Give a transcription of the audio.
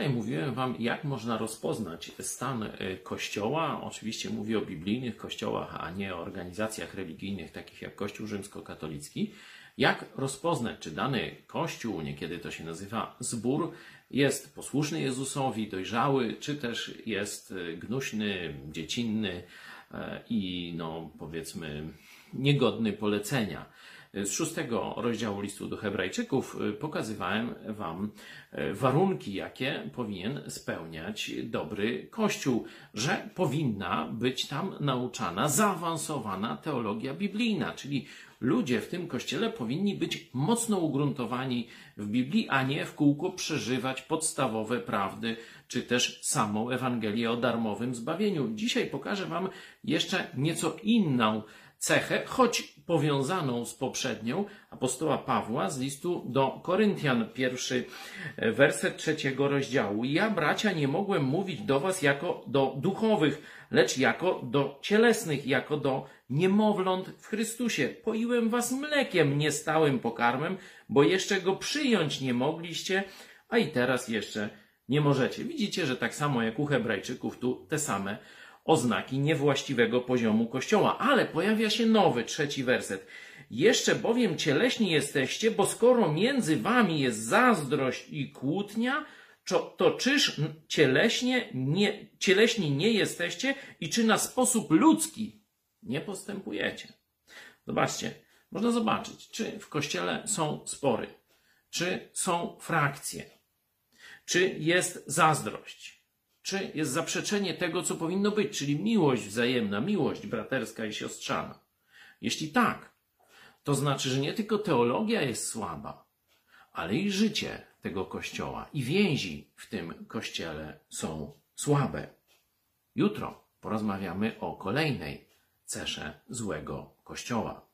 Wczoraj mówiłem Wam, jak można rozpoznać stan e, Kościoła. Oczywiście mówię o biblijnych kościołach, a nie o organizacjach religijnych, takich jak Kościół rzymskokatolicki. Jak rozpoznać, czy dany Kościół, niekiedy to się nazywa zbór, jest posłuszny Jezusowi, dojrzały, czy też jest e, gnuśny, dziecinny e, i, no, powiedzmy, niegodny polecenia. Z szóstego rozdziału listu do Hebrajczyków y, pokazywałem Wam y, warunki, jakie powinien spełniać dobry Kościół, że powinna być tam nauczana zaawansowana teologia biblijna, czyli ludzie w tym kościele powinni być mocno ugruntowani w Biblii, a nie w kółko przeżywać podstawowe prawdy, czy też samą Ewangelię o darmowym zbawieniu. Dzisiaj pokażę Wam jeszcze nieco inną cechę, choć powiązaną z poprzednią, apostoła Pawła z listu do Koryntian, pierwszy werset trzeciego rozdziału. Ja, bracia, nie mogłem mówić do was jako do duchowych, lecz jako do cielesnych, jako do niemowląt w Chrystusie. Poiłem was mlekiem, nie stałym pokarmem, bo jeszcze go przyjąć nie mogliście, a i teraz jeszcze nie możecie. Widzicie, że tak samo jak u Hebrajczyków, tu te same oznaki niewłaściwego poziomu Kościoła. Ale pojawia się nowy, trzeci werset. Jeszcze bowiem cieleśni jesteście, bo skoro między wami jest zazdrość i kłótnia, to czyż cieleśnie nie, cieleśni nie jesteście i czy na sposób ludzki nie postępujecie? Zobaczcie, można zobaczyć, czy w kościele są spory, czy są frakcje, czy jest zazdrość, czy jest zaprzeczenie tego, co powinno być, czyli miłość wzajemna, miłość braterska i siostrzana? Jeśli tak, to znaczy, że nie tylko teologia jest słaba, ale i życie tego kościoła i więzi w tym kościele są słabe. Jutro porozmawiamy o kolejnej cesze złego kościoła.